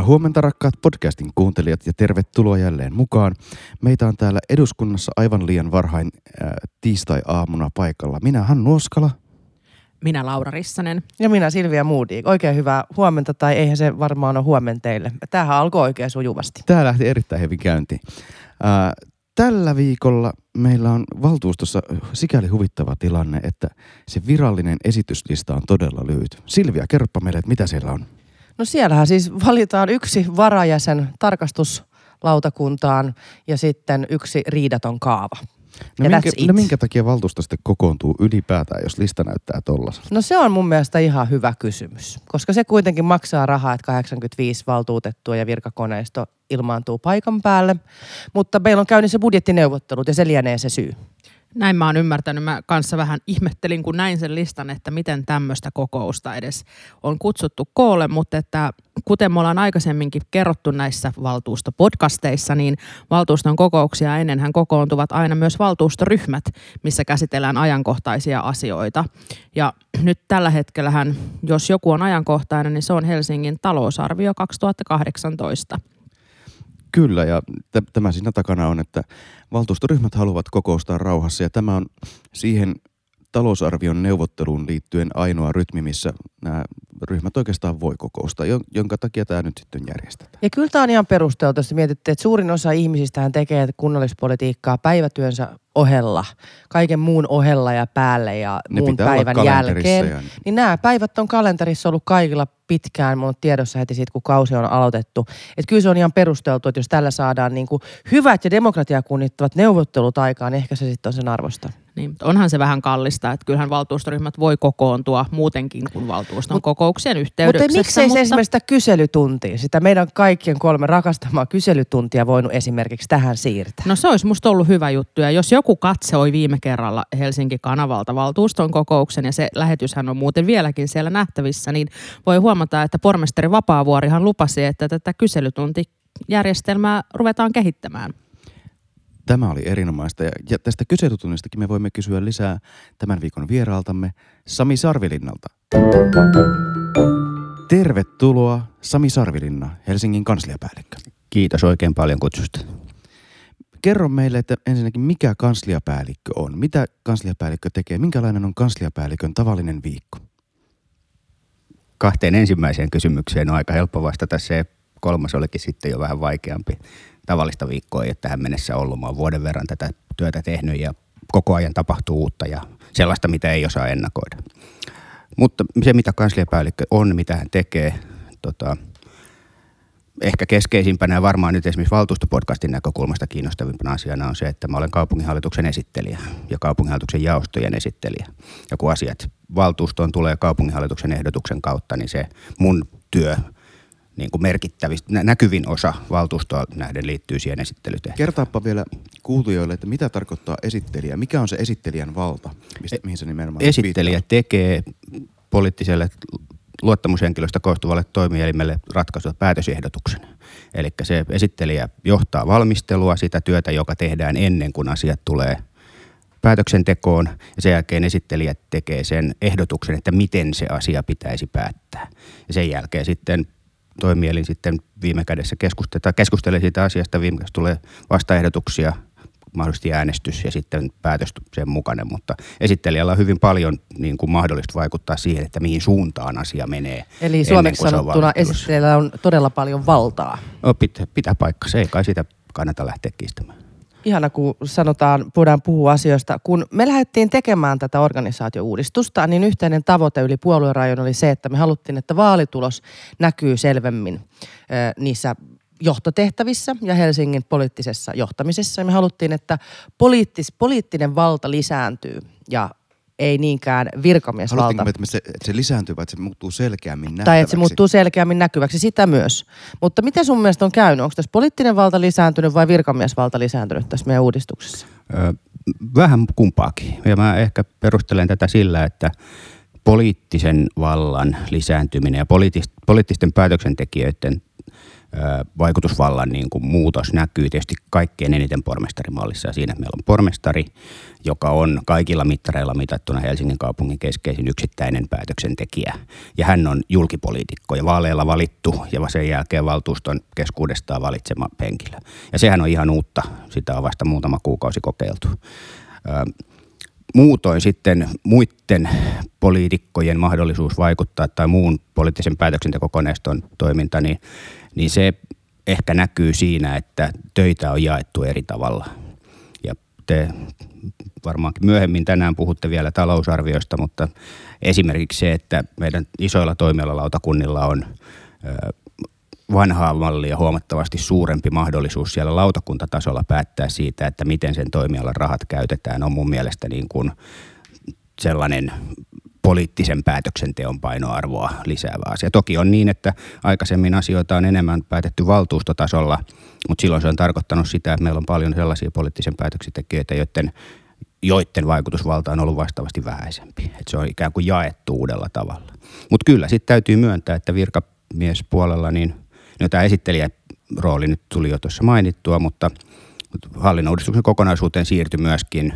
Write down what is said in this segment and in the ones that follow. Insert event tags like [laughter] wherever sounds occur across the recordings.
Hyvää huomenta rakkaat podcastin kuuntelijat ja tervetuloa jälleen mukaan. Meitä on täällä eduskunnassa aivan liian varhain äh, tiistai-aamuna paikalla. Minä Hannu Oskala. Minä Laura Rissanen. Ja minä Silvia Moody. Oikein hyvää huomenta, tai eihän se varmaan ole huomen teille. Tämähän alkoi oikein sujuvasti. Tämä lähti erittäin hyvin käyntiin. Äh, tällä viikolla meillä on valtuustossa sikäli huvittava tilanne, että se virallinen esityslista on todella lyhyt. Silvia, kerropa meille, että mitä siellä on. No siellähän siis valitaan yksi varajäsen tarkastuslautakuntaan ja sitten yksi riidaton kaava. No, Ja minkä, no minkä takia valtuusto sitten kokoontuu ylipäätään, jos lista näyttää tollaselta? No se on mun mielestä ihan hyvä kysymys, koska se kuitenkin maksaa rahaa, että 85 valtuutettua ja virkakoneisto ilmaantuu paikan päälle. Mutta meillä on käynnissä budjettineuvottelut ja se lienee se syy. Näin mä oon ymmärtänyt. Mä kanssa vähän ihmettelin, kun näin sen listan, että miten tämmöistä kokousta edes on kutsuttu koolle, mutta että kuten me ollaan aikaisemminkin kerrottu näissä valtuustopodcasteissa, niin valtuuston kokouksia ennenhän kokoontuvat aina myös valtuustoryhmät, missä käsitellään ajankohtaisia asioita. Ja nyt tällä hetkellähän, jos joku on ajankohtainen, niin se on Helsingin talousarvio 2018. Kyllä, ja t- tämä siinä takana on, että valtuustoryhmät haluavat kokoustaa rauhassa, ja tämä on siihen talousarvion neuvotteluun liittyen ainoa rytmi, missä nämä ryhmät oikeastaan voi kokoustaa, jon- jonka takia tämä nyt sitten järjestetään. Ja kyllä tämä on ihan perusteltu, jos mietitte, että suurin osa ihmisistähän tekee kunnallispolitiikkaa päivätyönsä ohella, kaiken muun ohella ja päälle ja Ne muun päivän jälkeen. ja- Niin nämä päivät on kalenterissa ollut kaikilla pitkään, mun on tiedossa heti siitä, kun kausi on aloitettu. Että kyllä se on ihan perusteltu, että jos tällä saadaan niin kuin hyvät ja demokratiaa kunnittavat neuvottelut aikaan, niin ehkä se sitten on sen arvosta. Niin, mutta onhan se vähän kallista, että kyllähän valtuustoryhmät voi kokoontua muutenkin kuin valtuuston Mut- kokouksien Mutta yhteydessä. miksei se esimerkiksi sitä kyselytuntia, sitä meidän kaikkien kolme rakastamaa kyselytuntia voinut esimerkiksi tähän siirtää? No se olisi musta ollut hyvä juttu. Ja jos joku katsoi viime kerralla Helsinki-kanavalta valtuuston kokouksen, ja se lähetyshän on muuten vieläkin siellä nähtävissä, niin voi huomata, että pormestari Vapaavuorihan lupasi, että tätä kyselytuntijärjestelmää ruvetaan kehittämään. Tämä oli erinomaista, ja, tästä kyselytunnistakin me voimme kysyä lisää tämän viikon vieraaltamme Sami Sarvilinnalta. Tervetuloa Sami Sarvilinna, Helsingin kansliapäällikkö. Kiitos oikein paljon kutsusta. Kerro meille, että ensinnäkin mikä kansliapäällikkö on? Mitä kansliapäällikkö tekee? Minkälainen on kansliapäällikön tavallinen viikko? Kahteen ensimmäiseen kysymykseen on aika helppo vastata. Se kolmas olikin sitten jo vähän vaikeampi. Tavallista viikkoa ei ole tähän mennessä ollut. Mä oon vuoden verran tätä työtä tehnyt ja koko ajan tapahtuu uutta ja sellaista, mitä ei osaa ennakoida. Mutta se, mitä kansliapäällikkö on, mitä hän tekee, tota, ehkä keskeisimpänä ja varmaan nyt esimerkiksi valtuustopodcastin näkökulmasta kiinnostavimpana asiana on se, että mä olen kaupunginhallituksen esittelijä ja kaupunginhallituksen jaostojen esittelijä. Ja kun asiat valtuustoon tulee kaupunginhallituksen ehdotuksen kautta, niin se mun työ niin kuin merkittävistä, nä- näkyvin osa valtuustoa nähden liittyy siihen esittelytehtävään. Kertaappa vielä kuulijoille, että mitä tarkoittaa esittelijä? Mikä on se esittelijän valta, mistä, mihin se nimenomaan Esittelijä viittaa? tekee poliittiselle luottamushenkilöstä koostuvalle toimielimelle ratkaisua päätösehdotuksen. Eli se esittelijä johtaa valmistelua, sitä työtä, joka tehdään ennen kuin asiat tulee päätöksentekoon. Ja sen jälkeen esittelijä tekee sen ehdotuksen, että miten se asia pitäisi päättää. Ja sen jälkeen sitten toimielin sitten viime kädessä keskustelee, keskustelee siitä asiasta, viime kädessä tulee vastaehdotuksia, mahdollisesti äänestys ja sitten päätös sen mukainen, mutta esittelijällä on hyvin paljon niin kuin mahdollista vaikuttaa siihen, että mihin suuntaan asia menee. Eli suomeksi sanottuna esittäjällä on todella paljon valtaa. No, pitää, pitää paikka, se ei kai sitä kannata lähteä kiistämään. Ihana, kun sanotaan, voidaan puhua asioista. Kun me lähdettiin tekemään tätä organisaatiouudistusta, niin yhteinen tavoite yli puoluerajojen oli se, että me haluttiin, että vaalitulos näkyy selvemmin niissä johtotehtävissä ja Helsingin poliittisessa johtamisessa. Me haluttiin, että poliittis, poliittinen valta lisääntyy ja ei niinkään virkamiesvalta. Haluttiinko me, että se, että se lisääntyy vai että se muuttuu selkeämmin nähtäväksi? Tai että se muuttuu selkeämmin näkyväksi, sitä myös. Mutta miten sun mielestä on käynyt? Onko tässä poliittinen valta lisääntynyt vai virkamiesvalta lisääntynyt tässä meidän uudistuksessa? Ö, vähän kumpaakin. Ja mä ehkä perustelen tätä sillä, että poliittisen vallan lisääntyminen ja poliittisten päätöksentekijöiden vaikutusvallan niin kuin muutos näkyy tietysti kaikkein eniten pormestarimallissa ja siinä, meillä on pormestari, joka on kaikilla mittareilla mitattuna Helsingin kaupungin keskeisin yksittäinen päätöksentekijä. Ja hän on julkipoliitikko ja vaaleilla valittu ja sen jälkeen valtuuston keskuudestaan valitsema henkilö. Ja sehän on ihan uutta, sitä on vasta muutama kuukausi kokeiltu muutoin sitten muiden poliitikkojen mahdollisuus vaikuttaa tai muun poliittisen päätöksentekokoneiston toiminta, niin, niin se ehkä näkyy siinä, että töitä on jaettu eri tavalla. Ja te varmaankin myöhemmin tänään puhutte vielä talousarvioista, mutta esimerkiksi se, että meidän isoilla toimialalautakunnilla on vanhaa mallia huomattavasti suurempi mahdollisuus siellä lautakuntatasolla päättää siitä, että miten sen toimialan rahat käytetään, on mun mielestä niin kuin sellainen poliittisen päätöksenteon painoarvoa lisäävä asia. Toki on niin, että aikaisemmin asioita on enemmän päätetty valtuustotasolla, mutta silloin se on tarkoittanut sitä, että meillä on paljon sellaisia poliittisen päätöksentekijöitä, joiden, joiden vaikutusvalta on ollut vastaavasti vähäisempi. Et se on ikään kuin jaettu uudella tavalla. Mutta kyllä sitten täytyy myöntää, että virkamiespuolella niin – No tämä esittelijärooli nyt tuli jo tuossa mainittua, mutta hallinnoudistuksen kokonaisuuteen siirtyi myöskin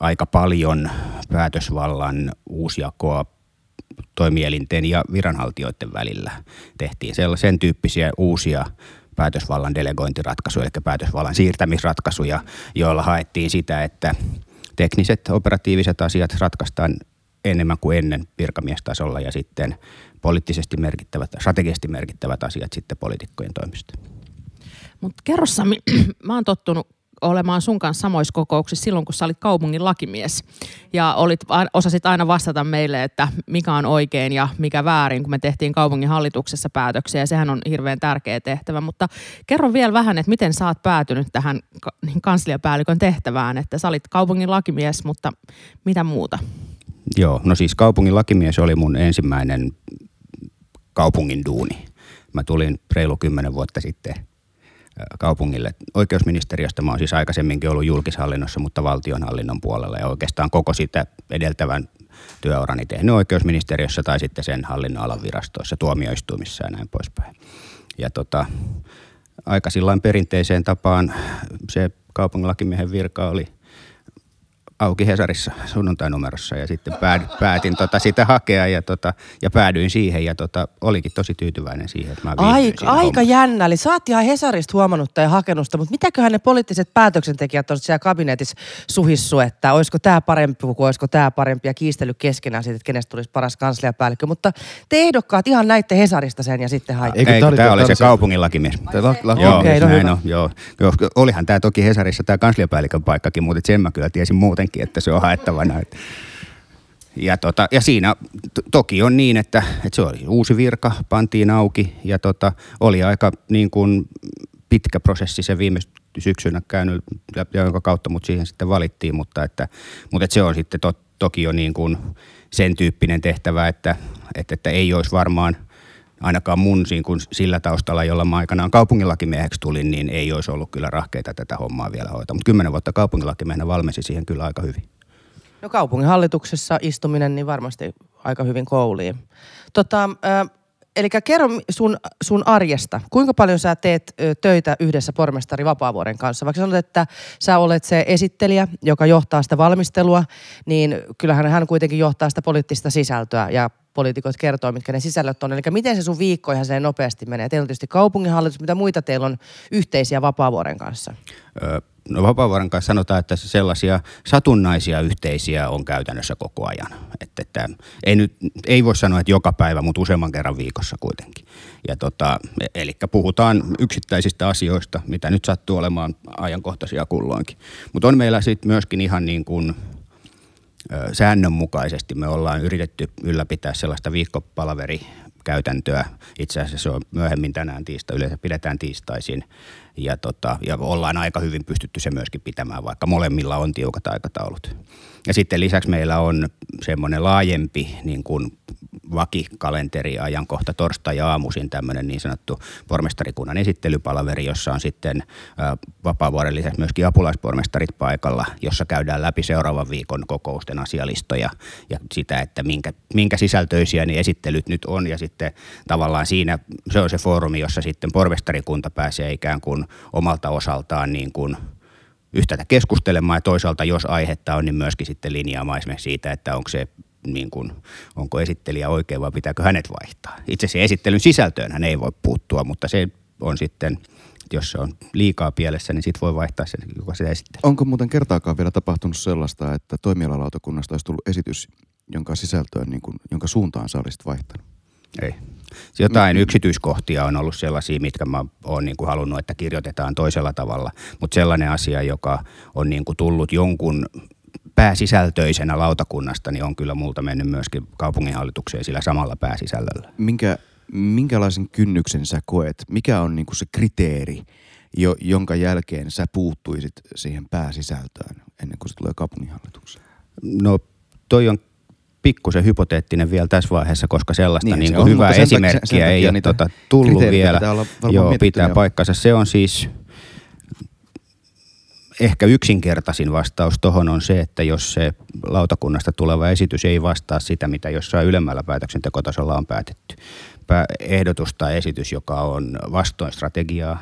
aika paljon päätösvallan uusjakoa toimielinten ja viranhaltijoiden välillä. Tehtiin sen tyyppisiä uusia päätösvallan delegointiratkaisuja, eli päätösvallan siirtämisratkaisuja, joilla haettiin sitä, että tekniset operatiiviset asiat ratkaistaan enemmän kuin ennen virkamiestasolla ja sitten poliittisesti merkittävät, strategisesti merkittävät asiat sitten poliitikkojen toimista. Mutta kerro Sami, [clears throat] mä oon tottunut olemaan sun kanssa samoissa kokouksissa silloin, kun sä olit kaupungin lakimies. Ja olit, osasit aina vastata meille, että mikä on oikein ja mikä väärin, kun me tehtiin kaupungin hallituksessa päätöksiä. Ja sehän on hirveän tärkeä tehtävä. Mutta kerro vielä vähän, että miten sä oot päätynyt tähän niin kansliapäällikön tehtävään. Että sä olit kaupungin lakimies, mutta mitä muuta? Joo, no siis kaupungin lakimies oli mun ensimmäinen kaupungin duuni. Mä tulin reilu kymmenen vuotta sitten kaupungille oikeusministeriöstä. Mä oon siis aikaisemminkin ollut julkishallinnossa, mutta valtionhallinnon puolella ja oikeastaan koko sitä edeltävän työurani tehnyt oikeusministeriössä tai sitten sen hallinnon alan virastoissa, tuomioistuimissa ja näin poispäin. Ja tota, aika perinteiseen tapaan se kaupunginlakimiehen virka oli auki Hesarissa sunnuntai-numerossa ja sitten päätin tota sitä hakea ja, tota, ja päädyin siihen ja tota, olikin tosi tyytyväinen siihen, että mä Aika, aika jännä, eli sä oot ihan Hesarista huomannut tai hakenusta, mutta mitäköhän ne poliittiset päätöksentekijät on siellä kabinetissa suhissu, että olisiko tämä parempi kuin olisiko tämä parempi ja kiistely keskenään siitä, että kenestä tulisi paras kansliapäällikkö, mutta te ehdokkaat ihan näitte Hesarista sen ja sitten haitte. Eikö, tämä, tämä oli se kaupungin lakimies. La, la, joo, okay, no näin on, joo. Olihan tämä toki Hesarissa tämä kansliapäällikön paikkakin, mutta sen mä kyllä tiesin muuten senkin, että se on haettavana. Ja, tota, ja siinä to, toki on niin, että, että se oli uusi virka, pantiin auki ja tota, oli aika niin kuin pitkä prosessi se viime syksynä käynyt, jonka kautta mut siihen sitten valittiin, mutta, että, mutta että se on sitten to, toki jo niin kuin sen tyyppinen tehtävä, että, että, että ei olisi varmaan ainakaan mun niin kuin sillä taustalla, jolla mä aikanaan kaupunkilakimieheksi tulin, niin ei olisi ollut kyllä rahkeita tätä hommaa vielä hoitaa. Mutta kymmenen vuotta kaupunkilakimiehenä valmesi siihen kyllä aika hyvin. No kaupunginhallituksessa istuminen niin varmasti aika hyvin kouliin. Tota, äh, eli kerro sun, sun arjesta. Kuinka paljon sä teet ö, töitä yhdessä pormestari Vapaavuoren kanssa? Vaikka sanot, että sä olet se esittelijä, joka johtaa sitä valmistelua, niin kyllähän hän kuitenkin johtaa sitä poliittista sisältöä ja poliitikot kertoo, mitkä ne sisällöt on. Eli miten se sun viikko ihan se nopeasti menee? Teillä on tietysti kaupunginhallitus, mitä muita teillä on yhteisiä Vapaavuoren kanssa? Öö, no Vapaavuoren kanssa sanotaan, että sellaisia satunnaisia yhteisiä on käytännössä koko ajan. Että, että ei, nyt, ei voi sanoa, että joka päivä, mutta useamman kerran viikossa kuitenkin. Ja tota, eli puhutaan yksittäisistä asioista, mitä nyt sattuu olemaan ajankohtaisia kulloinkin. Mutta on meillä sitten myöskin ihan niin kuin säännönmukaisesti me ollaan yritetty ylläpitää sellaista viikkopalaverikäytäntöä. Itse asiassa se on myöhemmin tänään tiista, yleensä pidetään tiistaisin. Ja, tota, ja ollaan aika hyvin pystytty se myöskin pitämään, vaikka molemmilla on tiukat aikataulut. Ja sitten lisäksi meillä on semmoinen laajempi niin kuin vakikalenteri ajankohta torstai-aamuisin tämmöinen niin sanottu pormestarikunnan esittelypalaveri, jossa on sitten vapaavuoden lisäksi myöskin apulaispormestarit paikalla, jossa käydään läpi seuraavan viikon kokousten asialistoja ja sitä, että minkä, minkä sisältöisiä niin esittelyt nyt on. Ja sitten tavallaan siinä se on se foorumi, jossa sitten pormestarikunta pääsee ikään kuin omalta osaltaan niin kuin yhtäältä keskustelemaan ja toisaalta, jos aihetta on, niin myöskin sitten linjaamaan esimerkiksi siitä, että onko se niin kuin, onko esittelijä oikein vai pitääkö hänet vaihtaa. Itse asiassa esittelyn sisältöön hän ei voi puuttua, mutta se on sitten, jos se on liikaa pielessä, niin sitten voi vaihtaa sen, joka sitä esittelee. Onko muuten kertaakaan vielä tapahtunut sellaista, että toimialalautakunnasta olisi tullut esitys, jonka sisältöön, niin kuin, jonka suuntaan sä olisit vaihtanut? Ei. Jotain yksityiskohtia on ollut sellaisia, mitkä mä oon niin kuin halunnut, että kirjoitetaan toisella tavalla. Mutta sellainen asia, joka on niin kuin tullut jonkun pääsisältöisenä lautakunnasta, niin on kyllä multa mennyt myöskin kaupunginhallitukseen sillä samalla pääsisällöllä. Minkä, minkälaisen kynnyksen sä koet? Mikä on niin kuin se kriteeri, jo, jonka jälkeen sä puuttuisit siihen pääsisältöön ennen kuin se tulee kaupunginhallitukseen? No toi on pikkusen hypoteettinen vielä tässä vaiheessa, koska sellaista niin, niin kuin on, hyvää sen esimerkkiä sen, sen ei ole tota, tullut vielä. Joo, pitää paikkansa. Se on siis ehkä yksinkertaisin vastaus tuohon on se, että jos se lautakunnasta tuleva esitys ei vastaa sitä, mitä jossain ylemmällä päätöksentekotasolla on päätetty. Ehdotus tai esitys, joka on vastoin strategiaa,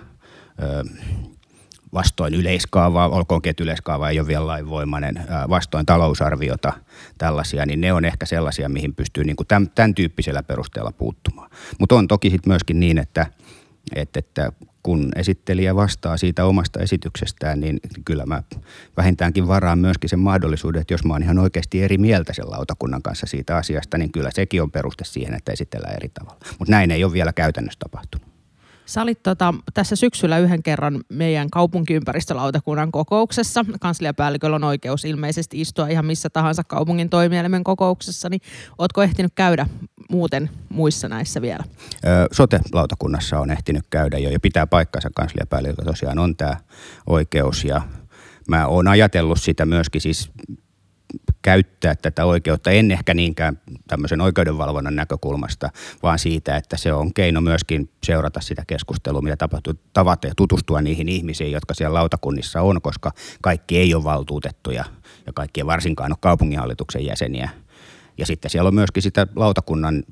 vastoin yleiskaavaa, olkoonkin, että yleiskaava ei ole vielä lainvoimainen, vastoin talousarviota, tällaisia, niin ne on ehkä sellaisia, mihin pystyy niin kuin tämän, tämän tyyppisellä perusteella puuttumaan. Mutta on toki sitten myöskin niin, että, että, että kun esittelijä vastaa siitä omasta esityksestään, niin kyllä mä vähintäänkin varaan myöskin sen mahdollisuuden, että jos mä oon ihan oikeasti eri mieltä sen lautakunnan kanssa siitä asiasta, niin kyllä sekin on peruste siihen, että esitellään eri tavalla. Mutta näin ei ole vielä käytännössä tapahtunut. Sä olit tota, tässä syksyllä yhden kerran meidän kaupunkiympäristölautakunnan kokouksessa. Kansliapäälliköllä on oikeus ilmeisesti istua ihan missä tahansa kaupungin kokouksessa, niin ootko ehtinyt käydä muuten muissa näissä vielä? Sote-lautakunnassa on ehtinyt käydä jo ja pitää paikkansa kansliapäälliköllä tosiaan on tämä oikeus ja mä oon ajatellut sitä myöskin siis käyttää tätä oikeutta, en ehkä niinkään tämmöisen oikeudenvalvonnan näkökulmasta, vaan siitä, että se on keino myöskin seurata sitä keskustelua, mitä tapahtuu, tavata ja tutustua niihin ihmisiin, jotka siellä lautakunnissa on, koska kaikki ei ole valtuutettuja ja kaikki ei varsinkaan ole kaupunginhallituksen jäseniä. Ja sitten siellä on myöskin sitä lautakunnan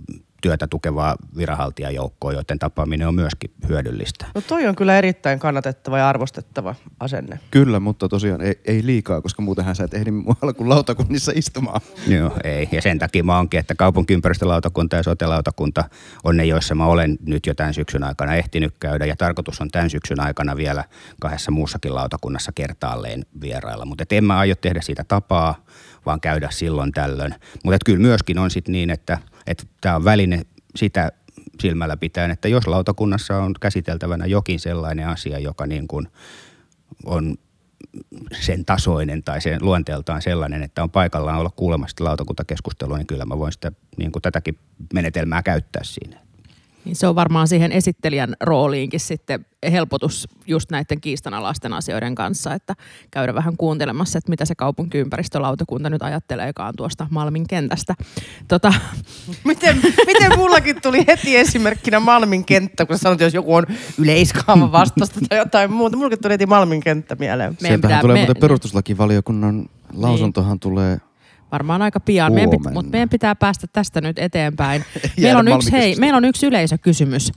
työtä tukevaa viranhaltijajoukkoa, joiden tapaaminen on myöskin hyödyllistä. No toi on kyllä erittäin kannatettava ja arvostettava asenne. Kyllä, mutta tosiaan ei, ei liikaa, koska muutenhan sä et ehdi muualla [laughs] kuin lautakunnissa istumaan. Joo, ei. Ja sen takia mä onkin, että kaupunkiympäristölautakunta ja sotelautakunta on ne, joissa mä olen nyt jo tämän syksyn aikana ehtinyt käydä. Ja tarkoitus on tämän syksyn aikana vielä kahdessa muussakin lautakunnassa kertaalleen vierailla. Mutta en mä aio tehdä siitä tapaa, vaan käydä silloin tällöin. Mutta kyllä myöskin on sitten niin, että – että tämä on väline sitä silmällä pitäen, että jos lautakunnassa on käsiteltävänä jokin sellainen asia, joka niin kuin on sen tasoinen tai sen luonteeltaan sellainen, että on paikallaan olla kuulemassa lautakuntakeskustelua, niin kyllä mä voin sitä, niin kuin tätäkin menetelmää käyttää siinä. Niin se on varmaan siihen esittelijän rooliinkin sitten helpotus just näiden kiistanalaisten asioiden kanssa, että käydä vähän kuuntelemassa, että mitä se kaupunkiympäristölautakunta nyt ajatteleekaan tuosta Malmin kentästä. Tota. [laughs] Miten, miten mullakin tuli heti esimerkkinä Malmin kenttä, kun sanoit, jos joku on yleiskaava vastasta tai jotain muuta. Mullakin tuli heti Malmin kenttä mieleen. Sieltähän tulee me, muuten perustuslakivaliokunnan lausuntohan niin. tulee varmaan aika pian, meidän pit, mutta meidän pitää päästä tästä nyt eteenpäin. [laughs] meillä, on yksi, hei, meillä on yksi yleisökysymys.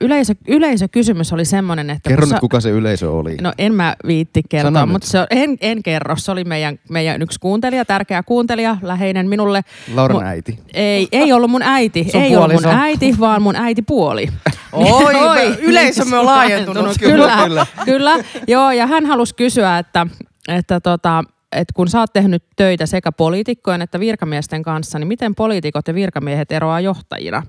yleisö, yleisökysymys oli semmoinen, että... Kerro nyt, kuka se yleisö oli. No en mä viitti kertoa, Sano mutta se, en, en kerro. Se oli meidän, meidän yksi kuuntelija, tärkeä kuuntelija, läheinen minulle. Lauran mu, äiti. Ei, ei ollut mun äiti. Sun ei ollut mun äiti, vaan mun äitipuoli. [laughs] Oi, Oi yleisömme on laajentunut. kyllä, kyllä. kyllä. Joo, ja hän halusi kysyä, että, että tota, että kun sä oot tehnyt töitä sekä poliitikkojen että virkamiesten kanssa, niin miten poliitikot ja virkamiehet eroaa johtajina?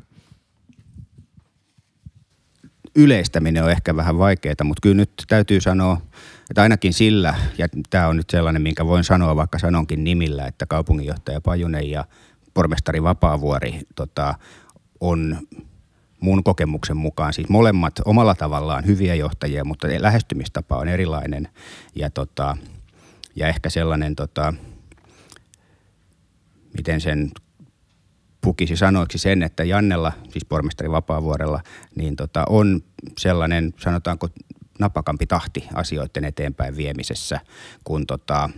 Yleistäminen on ehkä vähän vaikeaa, mutta kyllä nyt täytyy sanoa, että ainakin sillä, ja tämä on nyt sellainen, minkä voin sanoa, vaikka sanonkin nimillä, että kaupunginjohtaja Pajunen ja pormestari Vapaavuori tota, on mun kokemuksen mukaan siis molemmat omalla tavallaan hyviä johtajia, mutta lähestymistapa on erilainen. Ja tota, ja ehkä sellainen tota, miten sen pukisi sanoiksi sen, että Jannella, siis pormestari Vapaavuorella, niin tota, on sellainen, sanotaanko, napakampi tahti asioiden eteenpäin viemisessä, kun tota,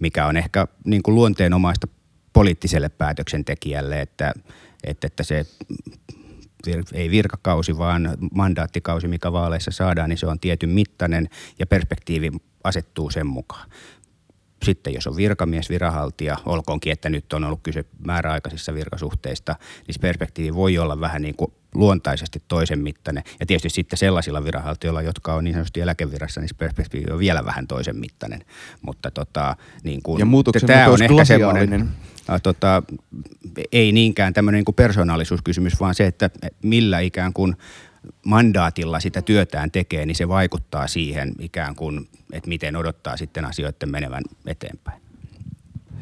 mikä on ehkä niin kuin luonteenomaista poliittiselle päätöksentekijälle, että, että, että se vir, ei virkakausi, vaan mandaattikausi, mikä vaaleissa saadaan, niin se on tietyn mittainen ja perspektiivi asettuu sen mukaan. Sitten jos on virkamies, viranhaltija, olkoonkin, että nyt on ollut kyse määräaikaisissa virkasuhteista, niin perspektiivi voi olla vähän niin kuin luontaisesti toisen mittainen. Ja tietysti sitten sellaisilla viranhaltijoilla, jotka on niin sanotusti eläkevirassa, niin perspektiivi on vielä vähän toisen mittainen. Mutta tota, niin kuin, Ja muutoksen tämä on ehkä semmoinen, tota, ei niinkään tämmöinen niin kuin persoonallisuuskysymys, vaan se, että millä ikään kuin mandaatilla sitä työtään tekee, niin se vaikuttaa siihen ikään kuin, että miten odottaa sitten asioiden menevän eteenpäin.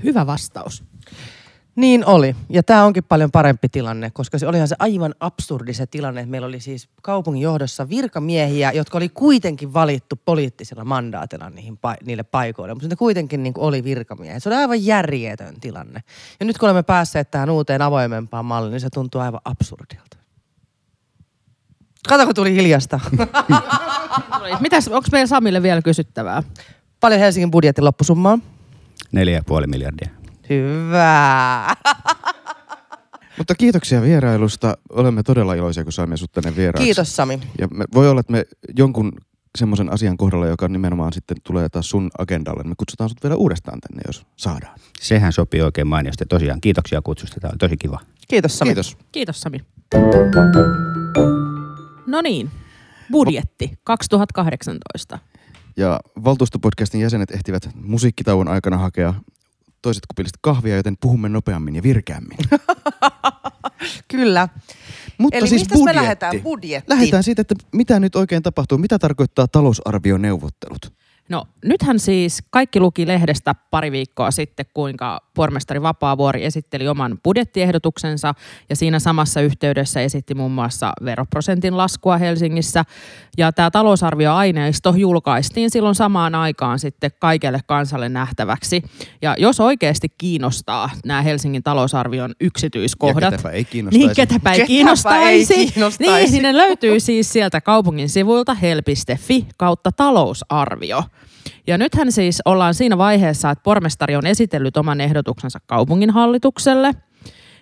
Hyvä vastaus. Niin oli. Ja tämä onkin paljon parempi tilanne, koska se olihan se aivan absurdi se tilanne, että meillä oli siis kaupungin johdossa virkamiehiä, jotka oli kuitenkin valittu poliittisella mandaatilla niihin, niille paikoille, mutta ne kuitenkin niin oli virkamiehiä. Se oli aivan järjetön tilanne. Ja nyt kun olemme päässeet tähän uuteen avoimempaan malliin, niin se tuntuu aivan absurdilta. Kato, kun tuli hiljasta. [laughs] Mitäs, onko meillä Samille vielä kysyttävää? Paljon Helsingin budjetin loppusummaa. 4,5 miljardia. Hyvä. [laughs] Mutta kiitoksia vierailusta. Olemme todella iloisia, kun saimme sut tänne vieraaksi. Kiitos Sami. Ja me, voi olla, että me jonkun semmoisen asian kohdalla, joka nimenomaan sitten tulee taas sun agendalle, niin me kutsutaan sut vielä uudestaan tänne, jos saadaan. Sehän sopii oikein mainiosti. Tosiaan kiitoksia kutsusta. Tämä oli tosi kiva. Kiitos Sami. Kiitos. Kiitos Sami. No niin, budjetti 2018. Ja valtuustopodcastin jäsenet ehtivät musiikkitauon aikana hakea toiset kupilliset kahvia, joten puhumme nopeammin ja virkeämmin. [laughs] Kyllä. Mutta Eli siis mistä budjetti. me lähdetään? Budjetti. Lähdetään siitä, että mitä nyt oikein tapahtuu. Mitä tarkoittaa talousarvioneuvottelut? No nythän siis kaikki luki lehdestä pari viikkoa sitten, kuinka pormestari Vapaavuori esitteli oman budjettiehdotuksensa ja siinä samassa yhteydessä esitti muun muassa veroprosentin laskua Helsingissä. Ja tämä talousarvioaineisto julkaistiin silloin samaan aikaan sitten kaikelle kansalle nähtäväksi. Ja jos oikeasti kiinnostaa nämä Helsingin talousarvion yksityiskohdat, Ja ketäpä ei kiinnostaisi. niin, ketäpä ei kiinnostaisi. ei kiinnostaisi. Niin, sinne löytyy siis sieltä kaupungin sivuilta hel.fi kautta talousarvio. Ja nythän siis ollaan siinä vaiheessa, että pormestari on esitellyt oman ehdotuksensa kaupunginhallitukselle.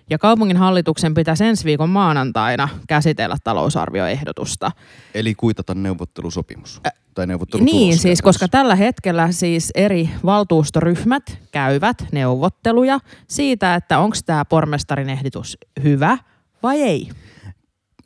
Ja kaupunginhallituksen pitäisi ensi viikon maanantaina käsitellä talousarvioehdotusta. Eli kuitata neuvottelusopimus. tai neuvottelutulos. Niin, siis käytännössä. koska tällä hetkellä siis eri valtuustoryhmät käyvät neuvotteluja siitä, että onko tämä pormestarin ehdotus hyvä vai ei.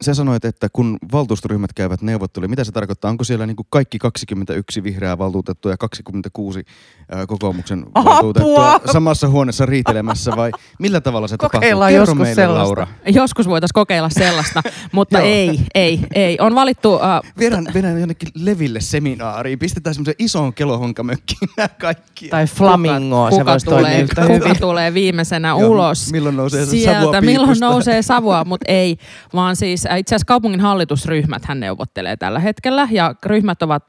Sä sanoit, että kun valtuustoryhmät käyvät neuvotteluja, mitä se tarkoittaa? Onko siellä niin kaikki 21 vihreää valtuutettua ja 26 ää, kokoomuksen Apua! valtuutettua samassa huoneessa riitelemässä vai millä tavalla se tapahtuu? Kokeillaan Kerro joskus meille, sellaista. Laura. Joskus voitaisiin kokeilla sellaista, [laughs] mutta Joo. ei, ei, ei. On valittu... Uh, Viedään, viedään jonnekin leville seminaariin, pistetään semmoisen ison kelohonkamökkiin nämä kaikki. Tai flamingoa, se kuka, voisi toimia tulee, kuka hyvin. tulee viimeisenä Joo, ulos milloin nousee se sieltä, savua milloin nousee savua, mutta ei, vaan siis äh, itse asiassa kaupungin hallitusryhmät hän neuvottelee tällä hetkellä ja ryhmät ovat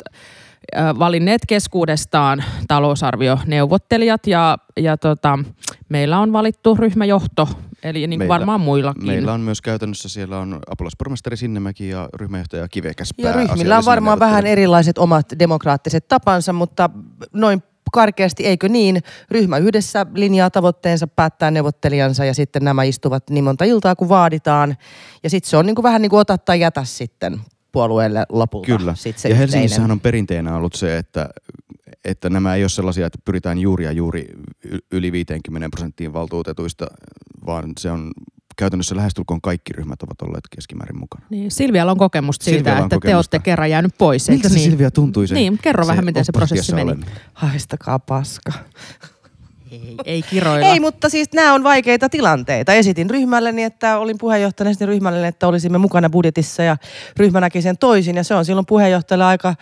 äh, valinneet keskuudestaan talousarvioneuvottelijat ja, ja tota, meillä on valittu ryhmäjohto, eli niin kuin Meillä- varmaan muillakin. Meillä on myös käytännössä, siellä on apulaispormestari Sinnemäki ja ryhmäjohtaja Kivekäs Ja ryhmillä on varmaan vähän erilaiset omat demokraattiset tapansa, mutta noin karkeasti, eikö niin? Ryhmä yhdessä linjaa tavoitteensa, päättää neuvottelijansa ja sitten nämä istuvat niin monta iltaa kuin vaaditaan. Ja sitten se on niin kuin vähän niin kuin ota tai jätä sitten puolueelle lopulta. Kyllä. Sit se ja. Helsingissähän on perinteenä ollut se, että, että nämä ei ole sellaisia, että pyritään juuri ja juuri yli 50 prosenttiin valtuutetuista, vaan se on käytännössä lähestulkoon kaikki ryhmät ovat olleet keskimäärin mukana. Niin, Silvialla on kokemusta siitä, Silvialla on että te kokemusta. olette kerran jäänyt pois. Miltä se niin? Silvia tuntui se? Niin, kerro vähän, miten se prosessi meni. oleminen? Haistakaa paska. Ei, ei kiroilla. Ei, mutta siis nämä on vaikeita tilanteita. Esitin ryhmälleni, että olin puheenjohtajana esitin ryhmälleni, että olisimme mukana budjetissa ja ryhmä näki sen toisin. Ja se on silloin puheenjohtajalle aika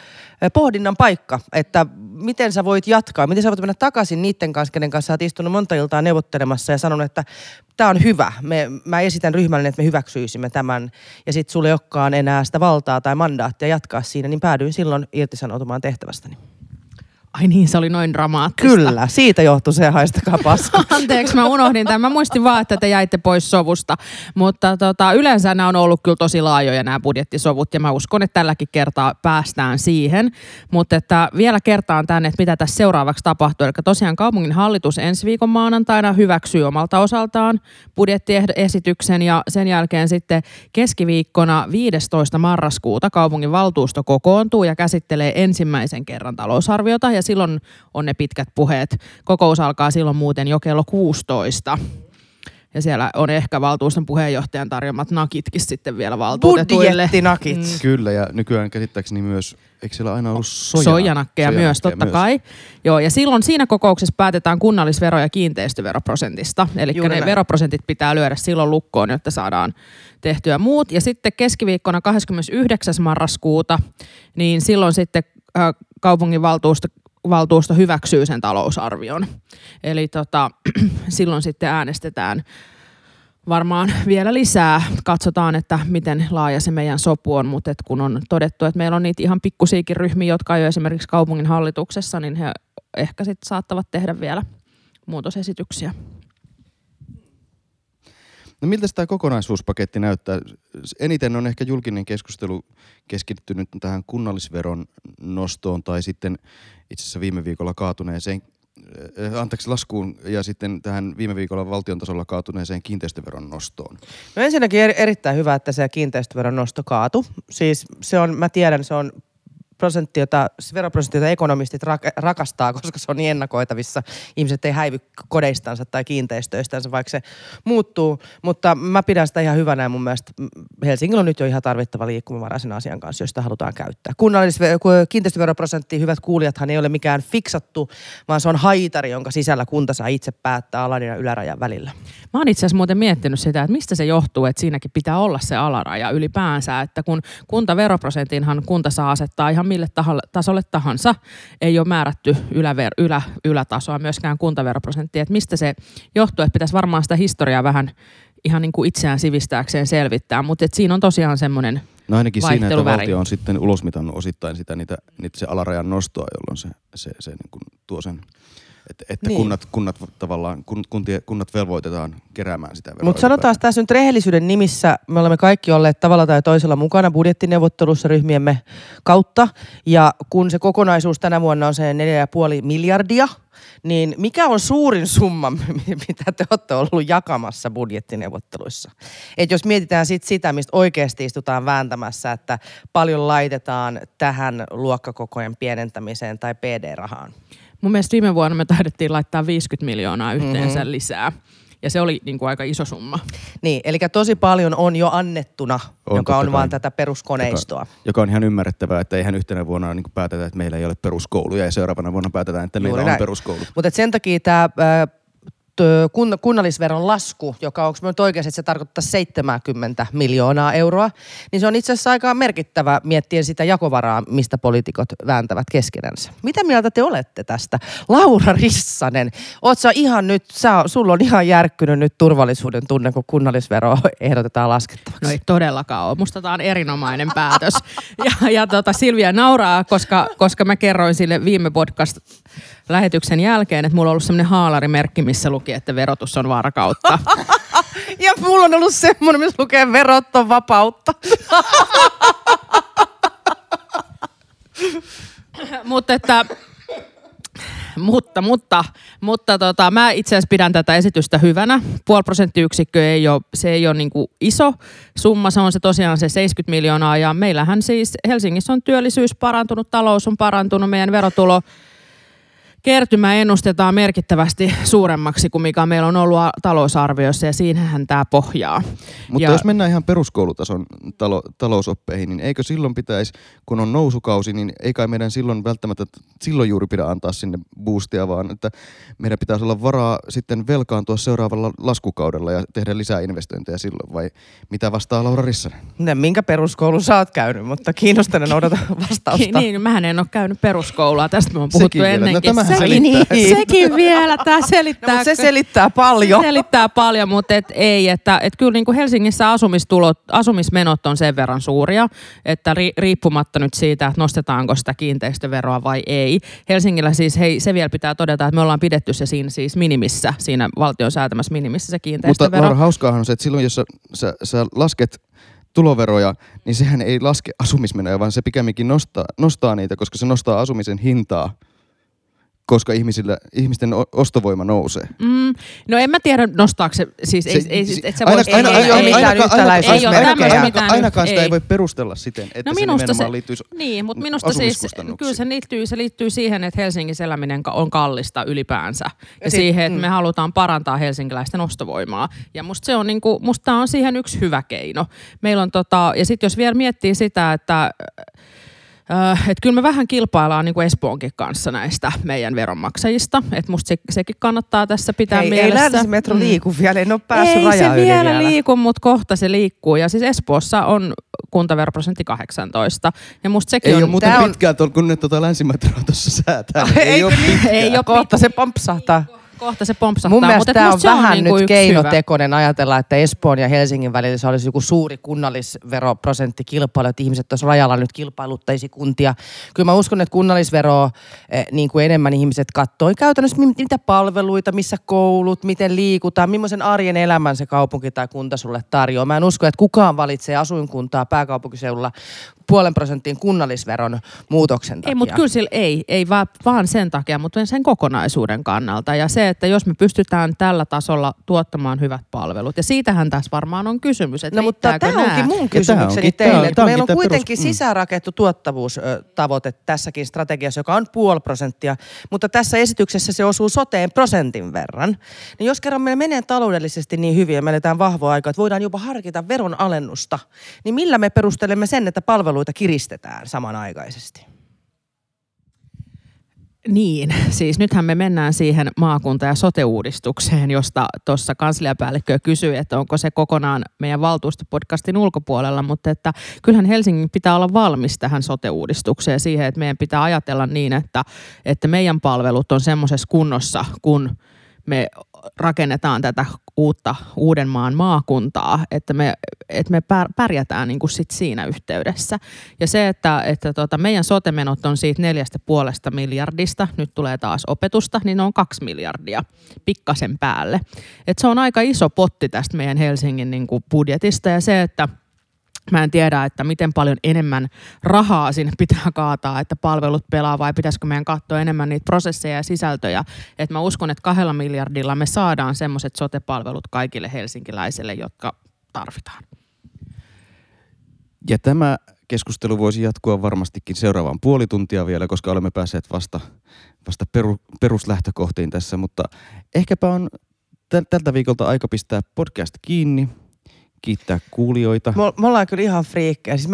eh, pohdinnan paikka, että miten sä voit jatkaa, miten sä voit mennä takaisin niiden kanssa, kenen kanssa sä oot istunut monta iltaa neuvottelemassa ja sanonut, että tämä on hyvä. Me, mä esitän ryhmälle, että me hyväksyisimme tämän ja sitten sulle ei olekaan enää sitä valtaa tai mandaattia jatkaa siinä, niin päädyin silloin irtisanoutumaan tehtävästäni. Ai niin, se oli noin dramaattista. Kyllä, siitä johtui se haistakaa paska. [laughs] Anteeksi, mä unohdin tämän. Mä muistin vaan, että te jäitte pois sovusta. Mutta tota, yleensä nämä on ollut kyllä tosi laajoja nämä budjettisovut ja mä uskon, että tälläkin kertaa päästään siihen. Mutta että vielä kertaan tänne, että mitä tässä seuraavaksi tapahtuu. Eli tosiaan kaupungin hallitus ensi viikon maanantaina hyväksyy omalta osaltaan budjettiesityksen ja sen jälkeen sitten keskiviikkona 15. marraskuuta kaupungin valtuusto kokoontuu ja käsittelee ensimmäisen kerran talousarviota ja silloin on ne pitkät puheet. Kokous alkaa silloin muuten jo kello 16. Ja siellä on ehkä valtuuston puheenjohtajan tarjomat nakitkin sitten vielä valtuutetuille. Budjettinakit. Mm. Kyllä, ja nykyään käsittääkseni myös, eikö siellä aina ollut sojana, Soijanakkeja myös, totta myös. kai. Joo, ja silloin siinä kokouksessa päätetään kunnallisvero- ja kiinteistöveroprosentista. Eli ne näin. veroprosentit pitää lyödä silloin lukkoon, jotta saadaan tehtyä muut. Ja sitten keskiviikkona 29. marraskuuta, niin silloin sitten äh, kaupungin valtuusto, hyväksyy sen talousarvion. Eli tota, [clears throat] silloin sitten äänestetään varmaan vielä lisää. Katsotaan, että miten laaja se meidän sopu on, mutta kun on todettu, että meillä on niitä ihan pikkusiakin ryhmiä, jotka ole esimerkiksi kaupungin hallituksessa, niin he ehkä sitten saattavat tehdä vielä muutosesityksiä. No miltä tämä kokonaisuuspaketti näyttää? Eniten on ehkä julkinen keskustelu keskittynyt tähän kunnallisveron nostoon tai sitten itse asiassa viime viikolla kaatuneeseen äh, anteeksi, laskuun ja sitten tähän viime viikolla valtion tasolla kaatuneeseen kiinteistöveron nostoon. No ensinnäkin eri, erittäin hyvä, että se kiinteistöveron nosto kaatu. Siis se on, mä tiedän, se on prosentti, jota, se veroprosentti, jota ekonomistit rak, rakastaa, [laughs] koska se on niin ennakoitavissa. Ihmiset ei häivy kodeistansa tai kiinteistöistänsä, vaikka se muuttuu. Mutta mä pidän sitä ihan hyvänä ja mun mielestä Helsingillä on nyt jo ihan tarvittava liikkumavara sen asian kanssa, josta halutaan käyttää. Kunnallisve- ku- kiinteistöveroprosentti, hyvät kuulijathan, ei ole mikään fiksattu, vaan se on haitari, jonka sisällä kunta saa itse päättää alan ja ylärajan välillä. Mä oon itse asiassa muuten miettinyt sitä, että mistä se johtuu, että siinäkin pitää olla se alaraja ylipäänsä, että kun kuntaveroprosentinhan kunta saa asettaa ihan mille taholle, tasolle tahansa, ei ole määrätty yläver, ylä, ylätasoa myöskään kuntaveroprosenttia, että mistä se johtuu, että pitäisi varmaan sitä historiaa vähän ihan niin kuin itseään sivistääkseen selvittää, mutta et siinä on tosiaan semmoinen No ainakin siinä, että valtio on sitten ulosmitannut osittain sitä, niitä, niitä se alarajan nostoa, jolloin se, se, se niin kuin tuo sen, että, että Niin. kunnat, kunnat tavallaan, kun, kuntie, kunnat velvoitetaan keräämään sitä veroa. Mutta sanotaan tässä nyt rehellisyyden nimissä, me olemme kaikki olleet tavalla tai toisella mukana budjettineuvottelussa ryhmiemme kautta. Ja kun se kokonaisuus tänä vuonna on se 4,5 miljardia, niin mikä on suurin summa, [laughs] mitä te olette ollut jakamassa budjettineuvotteluissa? Et jos mietitään sit sitä, mistä oikeasti istutaan vääntämässä, että paljon laitetaan tähän luokkakokojen pienentämiseen tai PD-rahaan. Mun mielestä viime vuonna me taidettiin laittaa 50 miljoonaa yhteensä Mhm. mm-hmm. lisää. Ja se oli niin kuin aika iso summa. Niin, eli tosi paljon on jo annettuna, On, joka on kai. vaan tätä peruskoneistoa. Joka on ihan ymmärrettävää, että eihän yhtenä vuonna niin päätetä, että meillä ei ole peruskouluja ja seuraavana vuonna päätetään, että meillä Juuri on näin. peruskoulut. Mutta sen takia tämä kun, kunnallisveron lasku, joka onko nyt oikeasti, että se tarkoittaa 70 miljoonaa euroa, niin se on itse asiassa aika merkittävä miettien sitä jakovaraa, mistä poliitikot vääntävät keskenänsä. Mitä mieltä te olette tästä? Laura Rissanen, oot ihan nyt, sä, sulla on ihan järkkynyt nyt turvallisuuden tunne, kun kunnallisvero [laughs] ehdotetaan laskettavaksi. No ei todellakaan ole. Musta tämä on erinomainen päätös. [laughs] Ja, ja tota, Silvia nauraa, koska, koska mä kerroin sille viime podcast-lähetyksen jälkeen, että mulla on ollut semmoinen haalarimerkki, missä luki, että verotus on varkautta. [laughs] Ja mulla on ollut semmoinen, missä lukee verotton vapautta. [laughs] mutta että mutta, mutta, mutta tota, mä itse asiassa pidän tätä esitystä hyvänä. Puoli prosenttiyksikköä ei ole, se ei ole niinku iso summa, se on se tosiaan se 70 miljoonaa ja meillähän siis Helsingissä on työllisyys parantunut, talous on parantunut, meidän verotulo kertymä ennustetaan merkittävästi suuremmaksi kuin mikä meillä on ollut talousarviossa ja siinähän tämä pohjaa. Mutta Ja- jos mennään ihan peruskoulutason talo, talousoppeihin, niin eikö silloin pitäisi, kun on nousukausi, niin ei kai meidän silloin välttämättä silloin juuri pidä antaa sinne boostia, vaan että meidän pitäisi olla varaa sitten velkaantua seuraavalla laskukaudella ja tehdä lisää investointeja silloin, vai mitä vastaa Laura Rissanen? Ne, minkä peruskoulun sä oot käynyt, mutta kiinnostuneena odota [laughs] vastausta. Niin, mähän en ole käynyt peruskoulua, tästä me on puhuttu Sekin vielä. ennenkin. No tämähän sekin, [laughs] selittää. Niin. sekin vielä, tämä No, selittää. mutta se selittää paljon. Se selittää paljon, mutta et ei, että et kyllä niin kuin Helsingissä asumistulot, asumismenot on sen verran suuria, että ri, riippumatta nyt siitä, että nostetaanko sitä kiinteistöveroa vai ei. Helsingillä siis, hei, se vielä pitää todeta, että me ollaan pidetty se siinä siis minimissä, siinä valtion säätämässä minimissä se Mutta kiinteistövero. Laura, hauskaahan on se, että silloin jos sä, sä, sä lasket tuloveroja, niin sehän ei laske asumismenoja, vaan se pikemminkin nostaa, nostaa niitä, koska se nostaa asumisen hintaa, koska ihmisillä, ihmisten ostovoima nousee. Mm, no en mä tiedä, nostaako se, siis ei, Se- ei, si- et se aina- voi, aina- ei, ei ole ei, mitään ainakaan- yhtäläisyysmerkkejä. Ei ole ainakaan- tämmöistä ainakaan- mitään- Ainakaan sitä ei. ei voi perustella siten, että No se minusta nimenomaan se, liittyisi niin, mutta minusta siis, kyllä se liittyy, se liittyy siihen, että Helsingissä eläminen on kallista ylipäänsä. Ja, Ja sit- siihen, että mm. me halutaan parantaa helsinkiläisten ostovoimaa. Ja musta se on niinku, musta tää on siihen yksi hyvä keino. Meillä on tota, ja sitten jos vielä miettii sitä, että Äh, et kyllä me vähän kilpaillaan niin kuin Espoonkin kanssa näistä meidän veronmaksajista. Et musta se, sekin kannattaa tässä pitää Hei, ei mielessä. länsimetro Mm. liiku vielä, en ole päässyt Ei se vielä, vielä. liiku, mutta kohta se liikkuu. Ja siis Espoossa on kuntaveroprosentti 18. Ja musta sekin Ei on... ole muuten Tää on- pitkään tuolla, kun ne tota länsimetroa tuossa säätää. [laughs] ei Eikö ole niin? ei ole Kohta se pompsahtaa. Kohta se pompsahtaa. Mun mielestä mutta tämä on vähän niinku nyt yksi hyvä. keinotekoinen ajatella, että Espoon ja Helsingin välillä se olisi joku suuri kunnallisveroprosentti kilpailu, että ihmiset tuossa rajalla nyt kilpailuttaisi kuntia. Kyllä mä uskon, että kunnallisvero eh, niin kuin enemmän ihmiset katsoo käytännössä mi- mitä palveluita, missä koulut, miten liikutaan, millaisen arjen elämän se kaupunki tai kunta sulle tarjoaa. Mä en usko, että kukaan valitsee asuinkuntaa pääkaupunkiseudulla puolen prosentin kunnallisveron muutoksen takia. Ei, mutta kyllä sillä ei, ei vaan, vaan sen takia, mutta sen kokonaisuuden kannalta. Ja se, että jos me pystytään tällä tasolla tuottamaan hyvät palvelut, ja siitähän tässä varmaan on kysymys, että No mutta tämä nää? onkin mun kysymykseni onkin- on- teille. että tää onkin meillä on kuitenkin perus- mm. sisäänrakettu tuottavuustavoite tässäkin strategiassa, joka on puoli prosenttia, mutta tässä esityksessä se osuu soteen prosentin verran. Niin jos kerran meillä menee taloudellisesti niin hyvin ja me eletään vahvoa aikaa, että voidaan jopa harkita veron alennusta, niin millä me perustelemme sen, että palveluita kiristetään samanaikaisesti? Niin, siis nythän me mennään siihen maakunta- ja sote-uudistukseen, josta tuossa kansliapäällikkö kysyi, että onko se kokonaan meidän valtuustopodcastin ulkopuolella, mutta että kyllähän Helsingin pitää olla valmis tähän sote-uudistukseen siihen, että meidän pitää ajatella niin, että, että meidän palvelut on semmoisessa kunnossa, kun me rakennetaan tätä uutta Uudenmaan maakuntaa, että me, että me pär- pärjätään niin kuin sit siinä yhteydessä. Ja se, että, että tota meidän sotemenot on siitä neljästä puolesta miljardista, nyt tulee taas opetusta, niin ne on kaksi miljardia pikkasen päälle. Et se on aika iso potti tästä meidän Helsingin niin kuin budjetista ja se, että Mä en tiedä, että miten paljon enemmän rahaa sinne pitää kaataa, että palvelut pelaa vai pitäisikö meidän katsoa enemmän niitä prosesseja ja sisältöjä. Et mä uskon, että kahdella miljardilla me saadaan semmoiset sote-palvelut kaikille helsinkiläisille, jotka tarvitaan. Ja tämä keskustelu voisi jatkua varmastikin seuraavan puoli tuntia vielä, koska olemme päässeet vasta, vasta peru, peruslähtökohtiin tässä, mutta ehkäpä on täl- tältä viikolta aika pistää podcast kiinni, kiittää kuulijoita. Me, me ollaan kyllä ihan friikkejä. Siis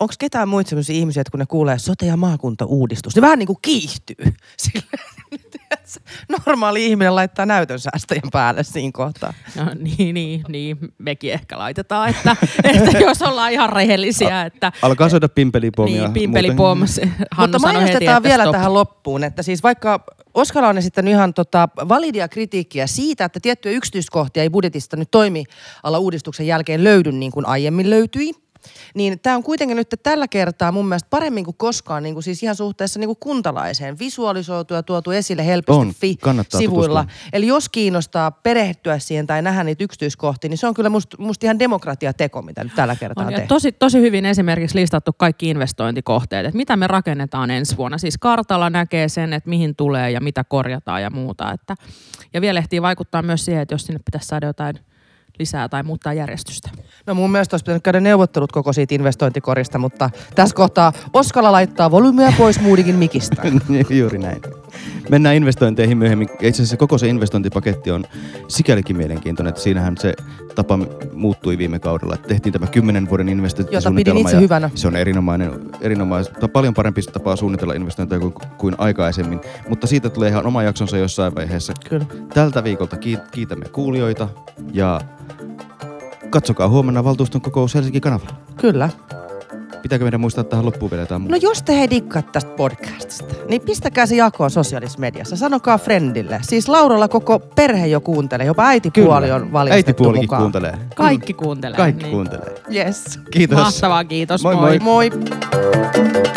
Onko ketään muita sellaisia ihmisiä, että kun ne kuulee sote- ja maakuntauudistus, ne vähän niin kuin kiihtyy. [laughs] Sille, tiedätkö, normaali ihminen laittaa näytön säästäjän päälle siinä kohtaa. No niin, niin, niin, mekin ehkä laitetaan, että, [laughs] että jos ollaan ihan rehellisiä, että Alkaa soida pimpelipommia. niin, pimpelipom, Mutta heti, mainostetaan että vielä stop. tähän loppuun, että siis vaikka Oskala on esittänyt ihan tota validia kritiikkiä siitä, että tiettyjä yksityiskohtia ei budjetista nyt toimiala uudistuksen jälkeen löydy niin kuin aiemmin löytyi, niin tämä on kuitenkin nyt tällä kertaa mun mielestä paremmin kuin koskaan, niin kuin siis ihan suhteessa niin kuin kuntalaiseen, visualisoitu ja tuotu esille On, helposti kannattaa sivuilla. tutustua. Eli jos kiinnostaa perehtyä siihen tai nähdä niitä yksityiskohtia, niin se on kyllä musta must ihan demokratiateko, mitä nyt tällä kertaa on, On, ja tehty. tosi, tosi hyvin esimerkiksi listattu kaikki investointikohteet, että mitä me rakennetaan ensi vuonna. Siis kartalla näkee sen, että mihin tulee ja mitä korjataan ja muuta. Että, ja vielä ehtii vaikuttaa myös siihen, että jos sinne pitäisi saada jotain lisää tai muuttaa järjestystä. No mun mielestä olisi pitänyt käydä neuvottelut koko siitä investointikorista, mutta tässä kohtaa Oskala laittaa volyymia pois Moodigin mikistä. [laughs] Juuri näin. Mennään investointeihin myöhemmin. Itse asiassa koko se investointipaketti on sikälikin mielenkiintoinen, että siinähän se tapa muuttui viime kaudella. Että tehtiin tämä 10 vuoden investointisuunnitelma. Jota pidin hyvänä. Se on erinomainen, erinomainen paljon parempi tapa suunnitella investointeja kuin, kuin aikaisemmin. Mutta siitä tulee ihan oma jaksonsa jossain vaiheessa. Kyllä. Tältä viikolta kiit- kiitämme kuulijoita ja katsokaa huomenna valtuuston kokous Helsinki kanavalla. Kyllä. Pitääkö meidän muistaa tähän loppuun vielä jotain No muuta? jos te hei dikkaat tästä podcastista, niin pistäkää se jakoon sosiaalisessa mediassa. Sanokaa friendille. Siis Lauralla koko perhe jo kuuntelee, jopa äitipuoli Kyllä. on valjastettu Äitipuolikin mukaan. kuuntelee. Kaikki kuuntelee. Kaikki niin. kuuntelee. Yes. Kiitos. Mahtavaa, kiitos. Moi, moi. moi. Moi.